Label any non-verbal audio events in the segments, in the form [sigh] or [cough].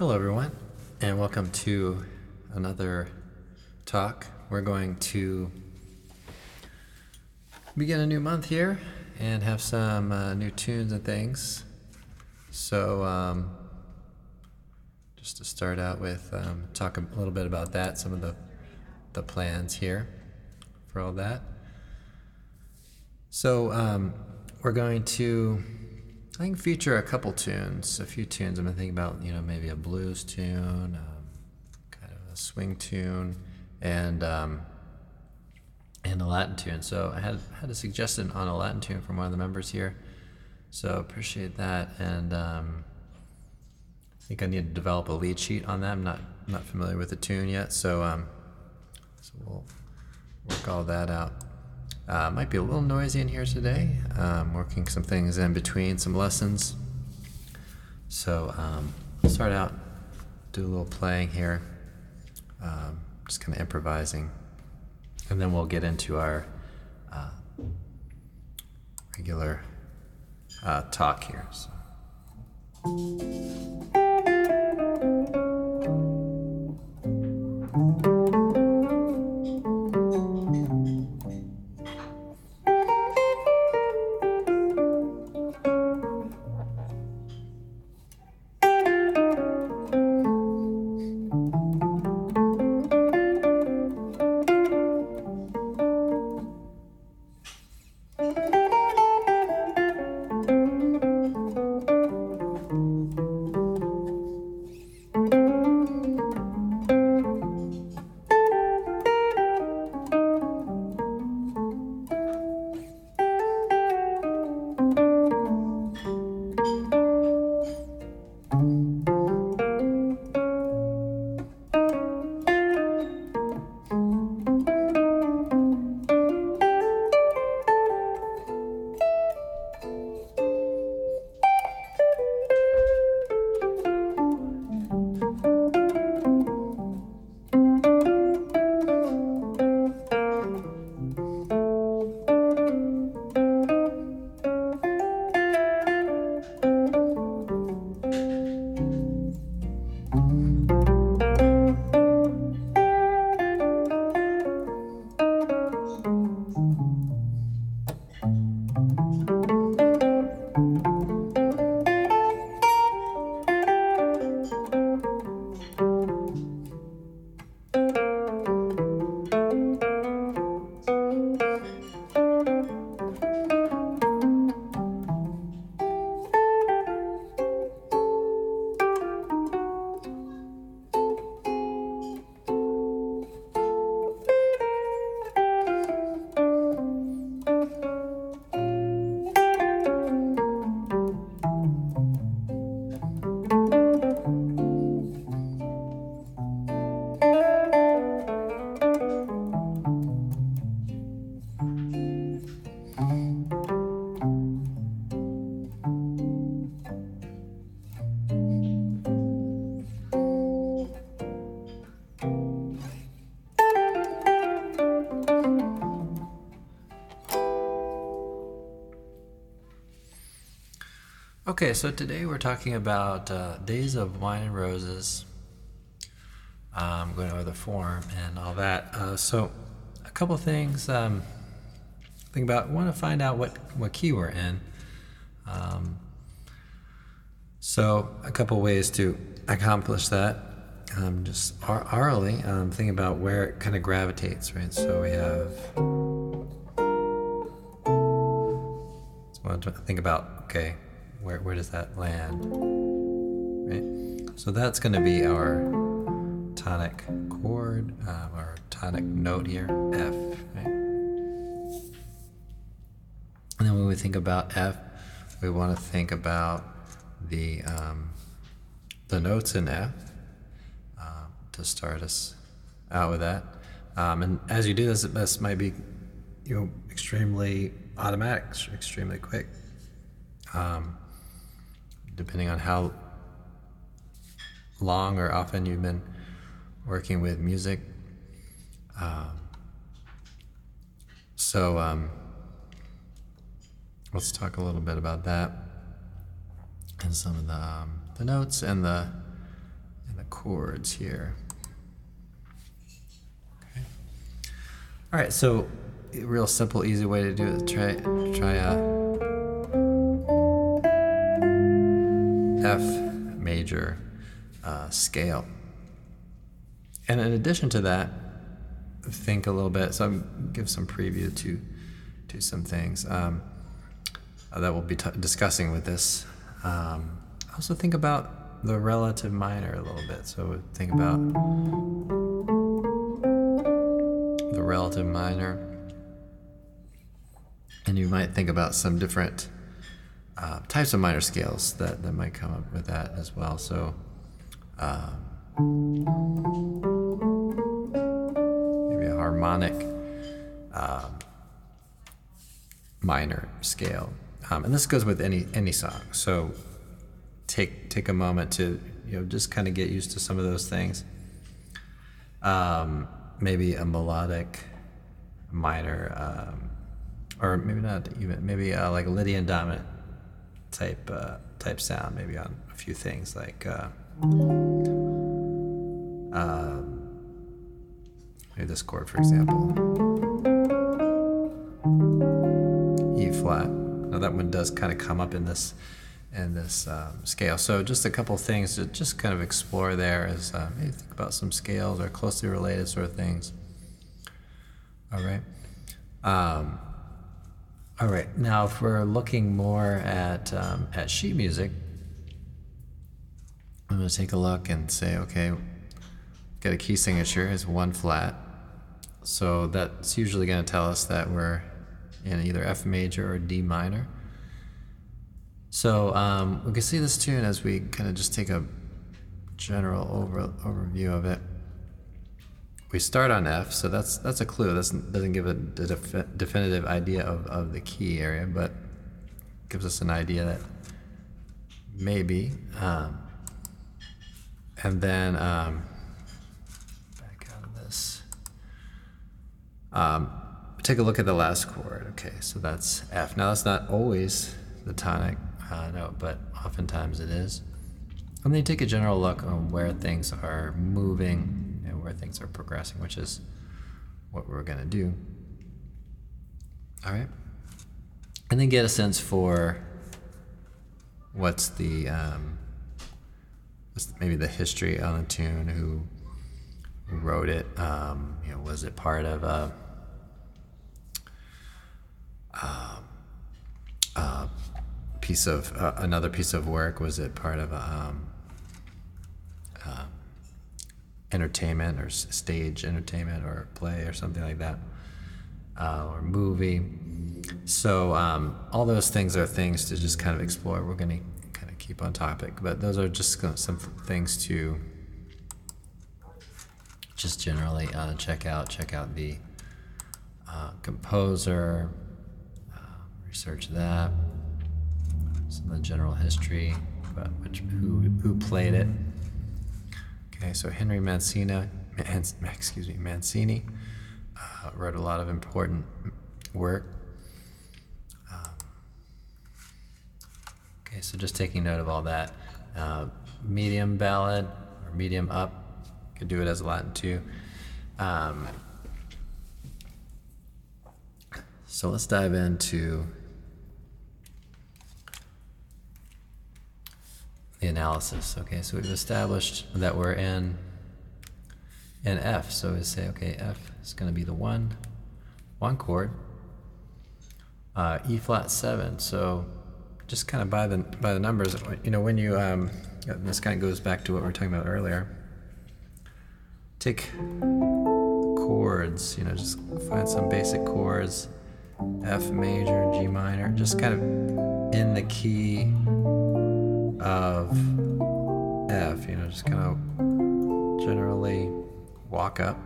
Hello, everyone, and welcome to another talk. We're going to begin a new month here and have some uh, new tunes and things. So, um, just to start out with, um, talk a little bit about that, some of the, the plans here for all that. So, um, we're going to I think feature a couple tunes, a few tunes. I'm thinking about, you know, maybe a blues tune, um, kind of a swing tune, and um, and a Latin tune. So I had had a suggestion on a Latin tune from one of the members here. So appreciate that, and um, I think I need to develop a lead sheet on that. I'm not not familiar with the tune yet, so um, so we'll work all that out. Uh, might be a little noisy in here today. Um, working some things in between some lessons. So um, start out, do a little playing here, um, just kind of improvising, and then we'll get into our uh, regular uh, talk here. So. Okay, so today we're talking about uh, Days of Wine and Roses. Um, going over the form and all that. Uh, so, a couple things. Um, think about. Want to find out what what key we're in. Um, so, a couple ways to accomplish that. Um, just aurally, um, thinking about where it kind of gravitates, right? So we have. Want to think about okay where, where does that land? Right? So that's going to be our tonic chord, uh, our tonic note here, F. Right? And then when we think about F, we want to think about the um, the notes in F uh, to start us out with that. Um, and as you do this, this might be you know extremely automatic, extremely quick. Um, depending on how long or often you've been working with music. Um, so um, let's talk a little bit about that and some of the, um, the notes and the and the chords here. Okay. All right, so real simple, easy way to do it. Try try a F major uh, scale. And in addition to that, think a little bit. So I'm give some preview to to some things um, that we'll be t- discussing with this. Um, also think about the relative minor a little bit. So think about the relative minor, and you might think about some different uh, types of minor scales that, that might come up with that as well. So. Um, maybe a harmonic um, minor scale, um, and this goes with any any song. So take take a moment to you know just kind of get used to some of those things. Um, maybe a melodic minor, um, or maybe not even maybe uh, like a Lydian dominant type uh, type sound. Maybe on a few things like. Uh, um, maybe this chord, for example, E flat. Now that one does kind of come up in this in this um, scale. So just a couple things to just kind of explore there is uh, maybe think about some scales or closely related sort of things. All right. Um, all right. Now, if we're looking more at um, at sheet music, I'm going to take a look and say, okay, get a key signature is one flat. So that's usually going to tell us that we're in either F major or D minor. So um, we can see this tune as we kind of just take a general over, overview of it. We start on F, so that's that's a clue. That doesn't give a def- definitive idea of, of the key area, but gives us an idea that maybe. Um, and then um, back out of this. Um, take a look at the last chord. Okay, so that's F. Now that's not always the tonic uh, note, but oftentimes it is. And then you take a general look on where things are moving where things are progressing, which is what we're going to do. All right. And then get a sense for what's the um, what's maybe the history on the tune, who, wrote it. Um, you know, was it part of a, um, a piece of uh, another piece of work? Was it part of a um, uh, entertainment or stage entertainment or play or something like that, uh, or movie? So um, all those things are things to just kind of explore. We're going to kind of keep on topic, but those are just some things to just generally uh, check out. Check out the uh, composer, uh, research that, some of the general history, but which, who, who played it. Okay, so Henry Mancini, [laughs] excuse me, Mancini uh, wrote a lot of important work Okay, so just taking note of all that. Uh, medium ballad or medium up, could do it as a Latin too. Um, so let's dive into the analysis. Okay, so we've established that we're in in F. So we say, okay, F is going to be the one, one chord. Uh, e flat seven. So just kind of by the by the numbers, you know, when you um, this kind of goes back to what we were talking about earlier. Take chords, you know, just find some basic chords, F major, G minor, just kind of in the key of F, you know, just kind of generally walk up.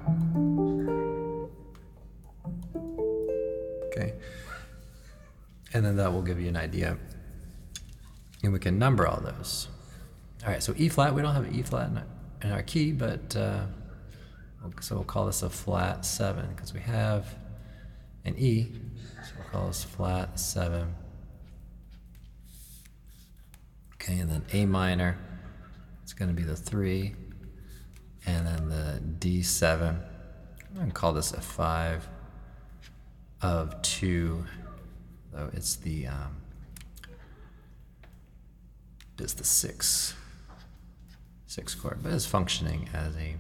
Okay. And then that will give you an idea and we can number all those. All right, so E flat, we don't have an E flat in our, in our key, but uh, so we'll call this a flat seven because we have an E, so we'll call this flat seven. Okay, and then A minor, it's going to be the three. and then the D7. I'm going to call this a 5 of 2, though it's the um, it's the 6 6 chord, but it's functioning as a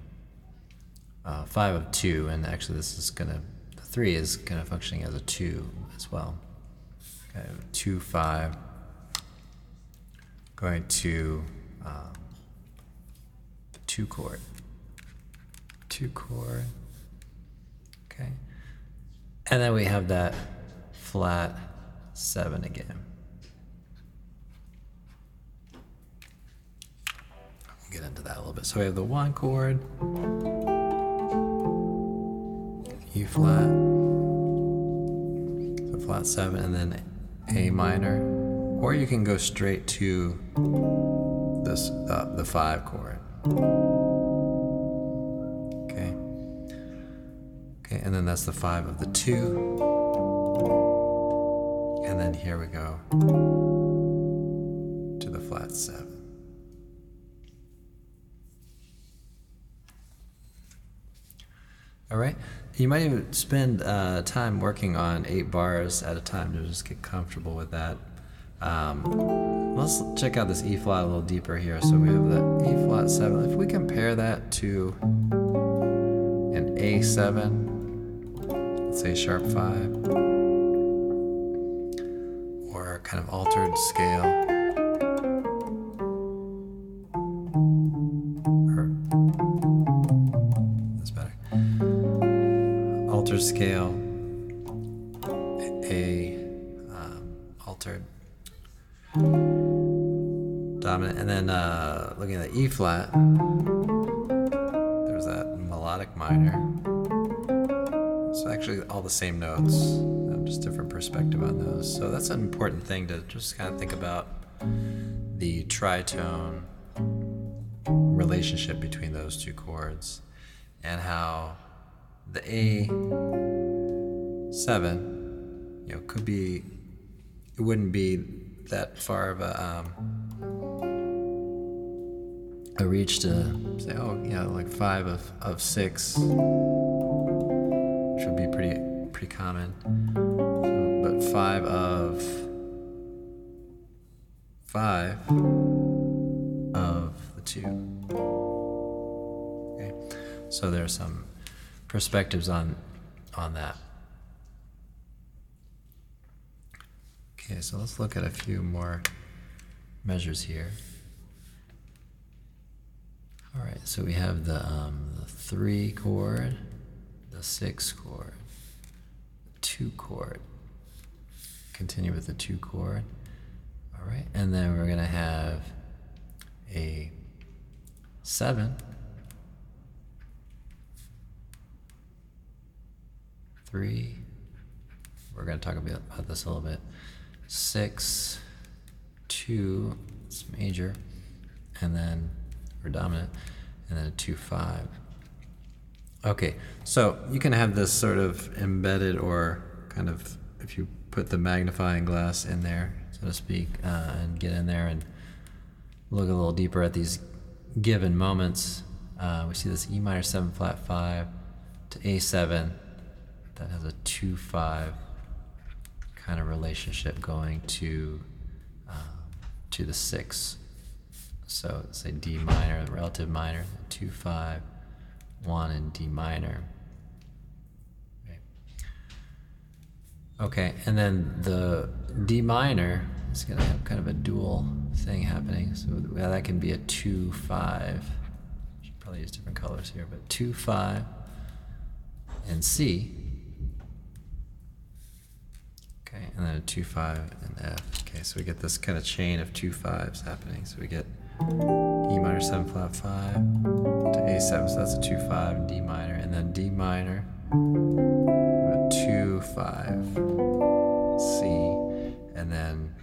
uh, 5 of 2, and actually this is going to, the 3 is kind of functioning as a 2 as well. Okay, 2 5 going to um, the 2 chord. 2 chord. Okay. And then we have that flat 7 again. We'll get into that a little bit. So we have the 1 chord, E flat, so flat 7, and then A minor. Or you can go straight to this uh, the 5 chord. Okay. Okay, and then that's the 5 of the 2. And then here we go to the flat 7. All right. You might even spend uh, time working on eight bars at a time to just get comfortable with that. Um, let's check out this E flat a little deeper here. So we have the E flat 7. If we compare that to an A7, let's say sharp 5, or kind of altered scale. That's better altered scale, a um, altered dominant, and then uh, looking at the E flat, there's that melodic minor. So actually, all the same notes, um, just different perspective on those. So that's an important thing to just kind of think about the tritone relationship between those two chords and how the A7, you know, could be, it wouldn't be that far of a, um, a reach to say, oh, yeah, like five of, of six, which would be pretty, pretty common. So, but five of five of the two. Okay, so there's some perspectives on on that. Okay, so let's look at a few more measures here. All right, so we have the um, the three chord, the six chord, the two chord. Continue with the two chord. All right, and then we're gonna have a seven. three. We're to talk about this a little bit. Six, two, it's major, and then or dominant, and then a two five. Okay, so you can have this sort of embedded or kind of if you put the magnifying glass in there, so to speak, uh, and get in there and look a little deeper at these given moments. Uh, we see this E minor seven flat five to A7 that has a 2 5 kind of relationship going to uh, to the 6. So say D minor, relative minor, two five, one, and D minor. Okay. okay, and then the D minor is going to have kind of a dual thing happening. So yeah, that can be a 2 5. Should probably use different colors here, but 2 5 and C Okay, and then a 2 5 and F. Okay, so we get this kind of chain of two fives happening. So we get E minor 7 flat 5 to A7, so that's a 2 5 D minor, and then D minor, a 2 5 C, and then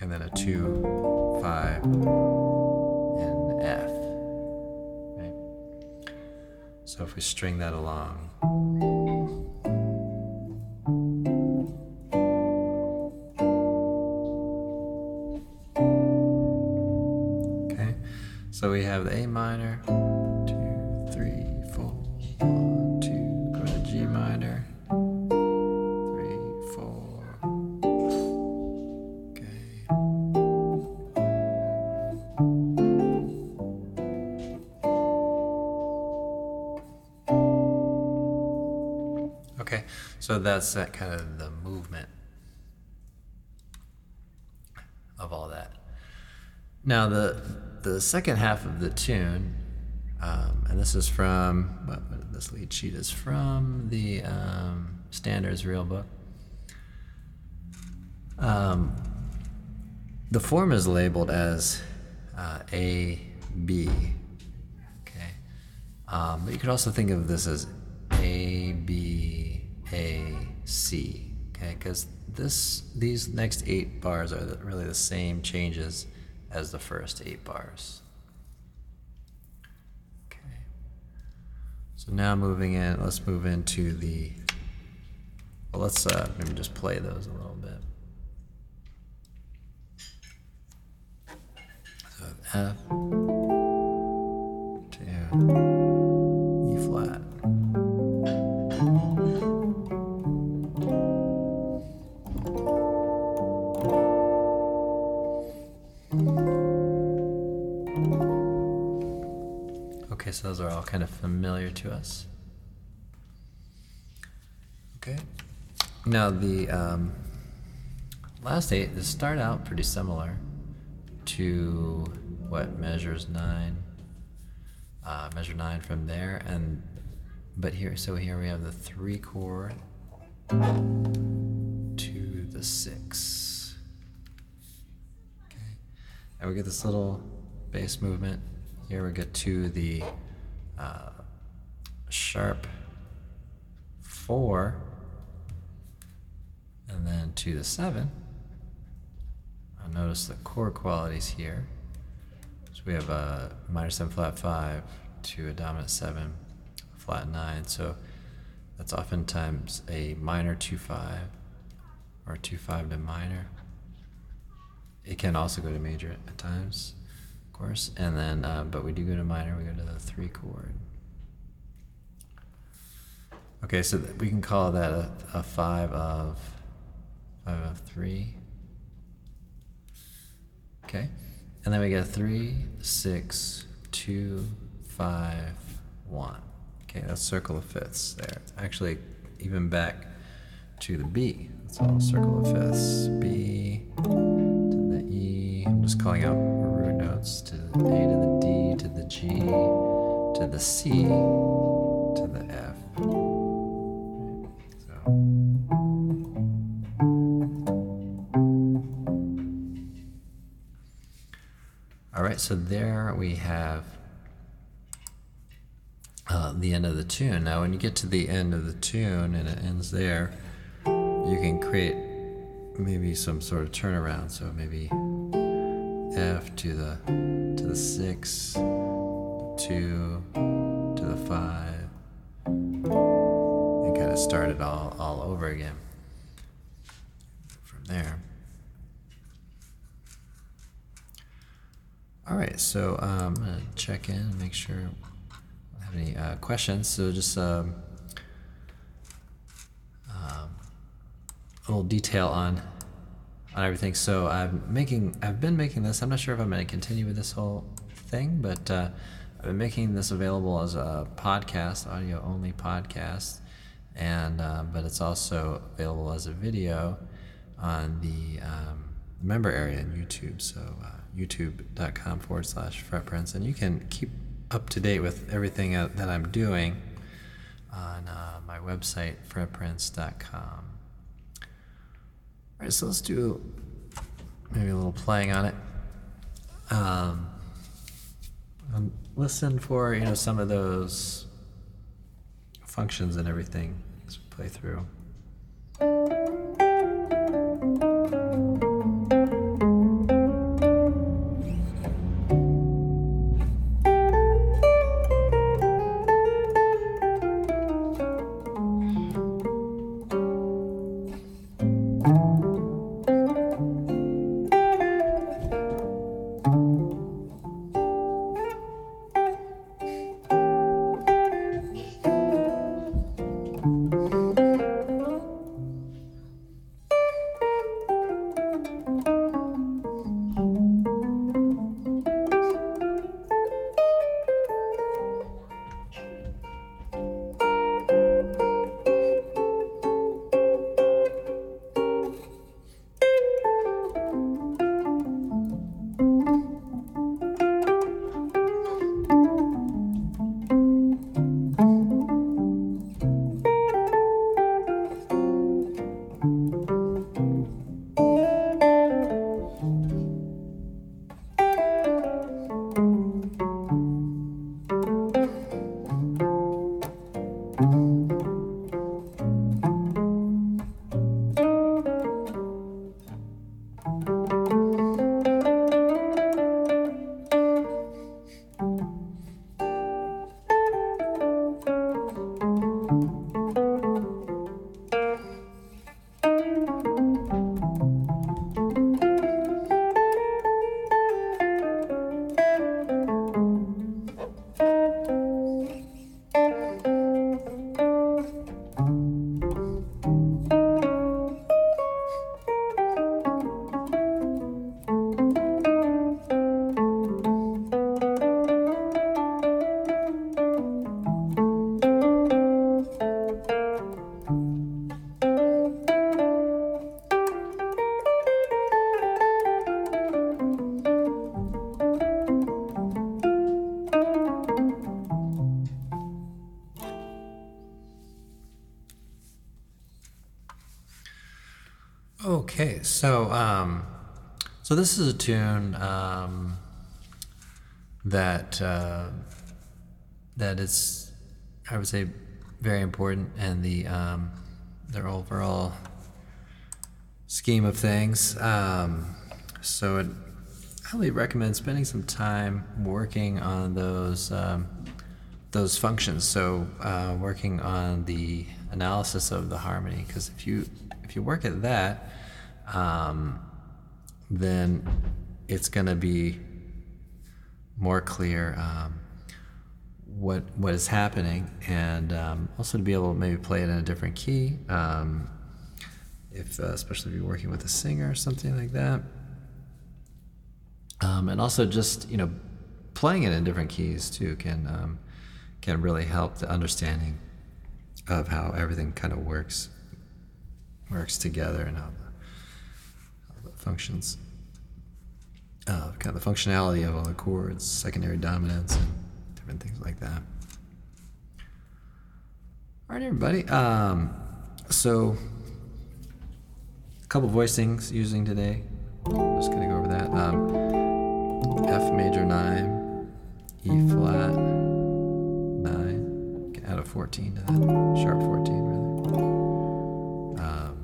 and then a 2 5 in F. Okay. So if we string that along, So we have the A minor, One, two, go to G minor. Three, four. Okay. Okay, so that's that kind of the movement of all that. Now the the second half of the tune, um, and this is from what, what this lead sheet is from the um, standards real book. Um, the form is labeled as uh, A B. Okay, um, but you could also think of this as A B A C. Okay, because this these next eight bars are really the same changes as the first eight bars. Okay. So now moving in, let's move into the. Well, let's uh, maybe just play those a little bit. So F to Those are all kind of familiar to us. Okay. Now the um, last eight, they start out pretty similar to what measures nine, uh, measure nine from there, and but here, so here we have the three chord to the six. Okay, and we get this little bass movement. Here we get to the uh, sharp four, and then to the seven. I'll notice the chord qualities here. So we have a minor seven flat five to a dominant seven flat nine. So that's oftentimes a minor two five or two five to minor. It can also go to major at times, course. And then, uh, but we do go to minor. We go to the three chord. Okay, so we can call that a, a five of five of three. Okay, and then we get three, six, two, five, one. Okay, that's circle of fifths there. It's actually even back to the B. That's all circle of fifths. B to the E. I'm just calling out notes to the A to the D to the G to the C to the F. So. All right, so there we have uh, the end of the tune. Now, when you get to the end of the tune and it ends there, you can create maybe some sort of turnaround. So maybe F to the to the six, two to the five, and kind of start it all all over again from there. All right, so um, I'm gonna check in and make sure I have any uh, questions. So just um, um, a little detail on on everything. So I'm making, I've been making this. I'm not sure if I'm going to continue with this whole thing, but uh, I've been making this available as a podcast, audio only podcast, and uh, but it's also available as a video on the um, member area in YouTube. So uh, youtube.com forward slash fretprints, and you can keep up to date with everything uh, that I'm doing on uh, my website fretprints.com. So let's do maybe a little playing on it. Um, listen for you know some of those functions and everything as we play through. So um, so this is a tune um, that uh, that is, I would say, very important in the um, their overall scheme of things. Um, so it, I highly recommend spending some time working on those um, those functions. So uh, working on the analysis of the harmony, because if you if you work at that, um, then it's going to be more clear um, what what is happening, and um, also to be able to maybe play it in a different key, um, if uh, especially if you're working with a singer or something like that, um, and also just you know playing it in different keys too can um, can really help the understanding of how everything kind of works works together and how functions uh, kind of the functionality of all the chords, secondary dominants, and different things like that. All right, everybody. Um, so, a couple voicings using today. Just gonna go over that. Um, F major nine, E flat nine. Add a fourteen to that. Sharp fourteen, rather. Um,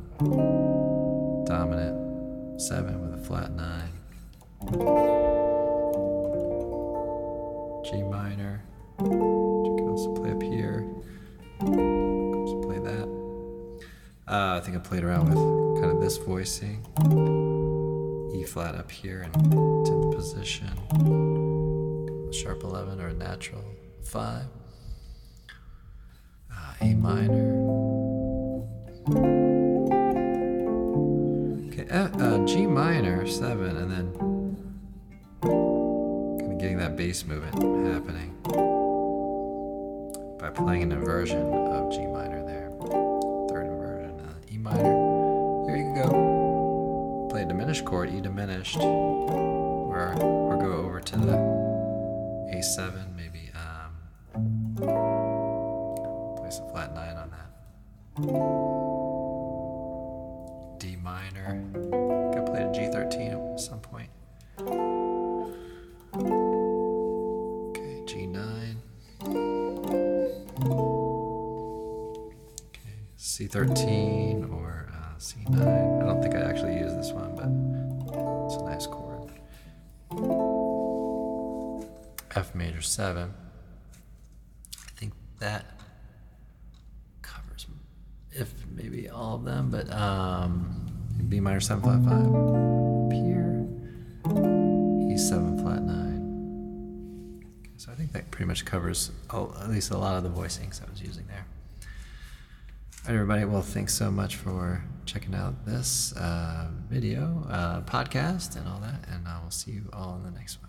dominant seven with a flat nine. G minor. You can also play up here. Also play that. Uh, I think I played around with kind of this voicing. E flat up here in 10th position. Sharp 11 or a natural 5. Uh, a minor. Okay, uh, uh, G minor 7 and then kind of getting that bass movement happening by playing an inversion of G minor there. Third inversion, uh, E minor. Here you go. Play a diminished chord, E diminished, or or go over to the A7, maybe. Um, place a flat nine on that. Some point. Okay, G9. Okay, C13 or uh, C9. I don't think I actually use this one, but it's a nice chord. F major 7. I think that covers, if maybe all of them, but um, B minor 7 flat 5 pretty much covers all, at least a lot of the voicings I was using there. All right, everybody. Well, thanks so much for checking out this uh, video, uh, podcast, and all that. And I will see you all in the next one.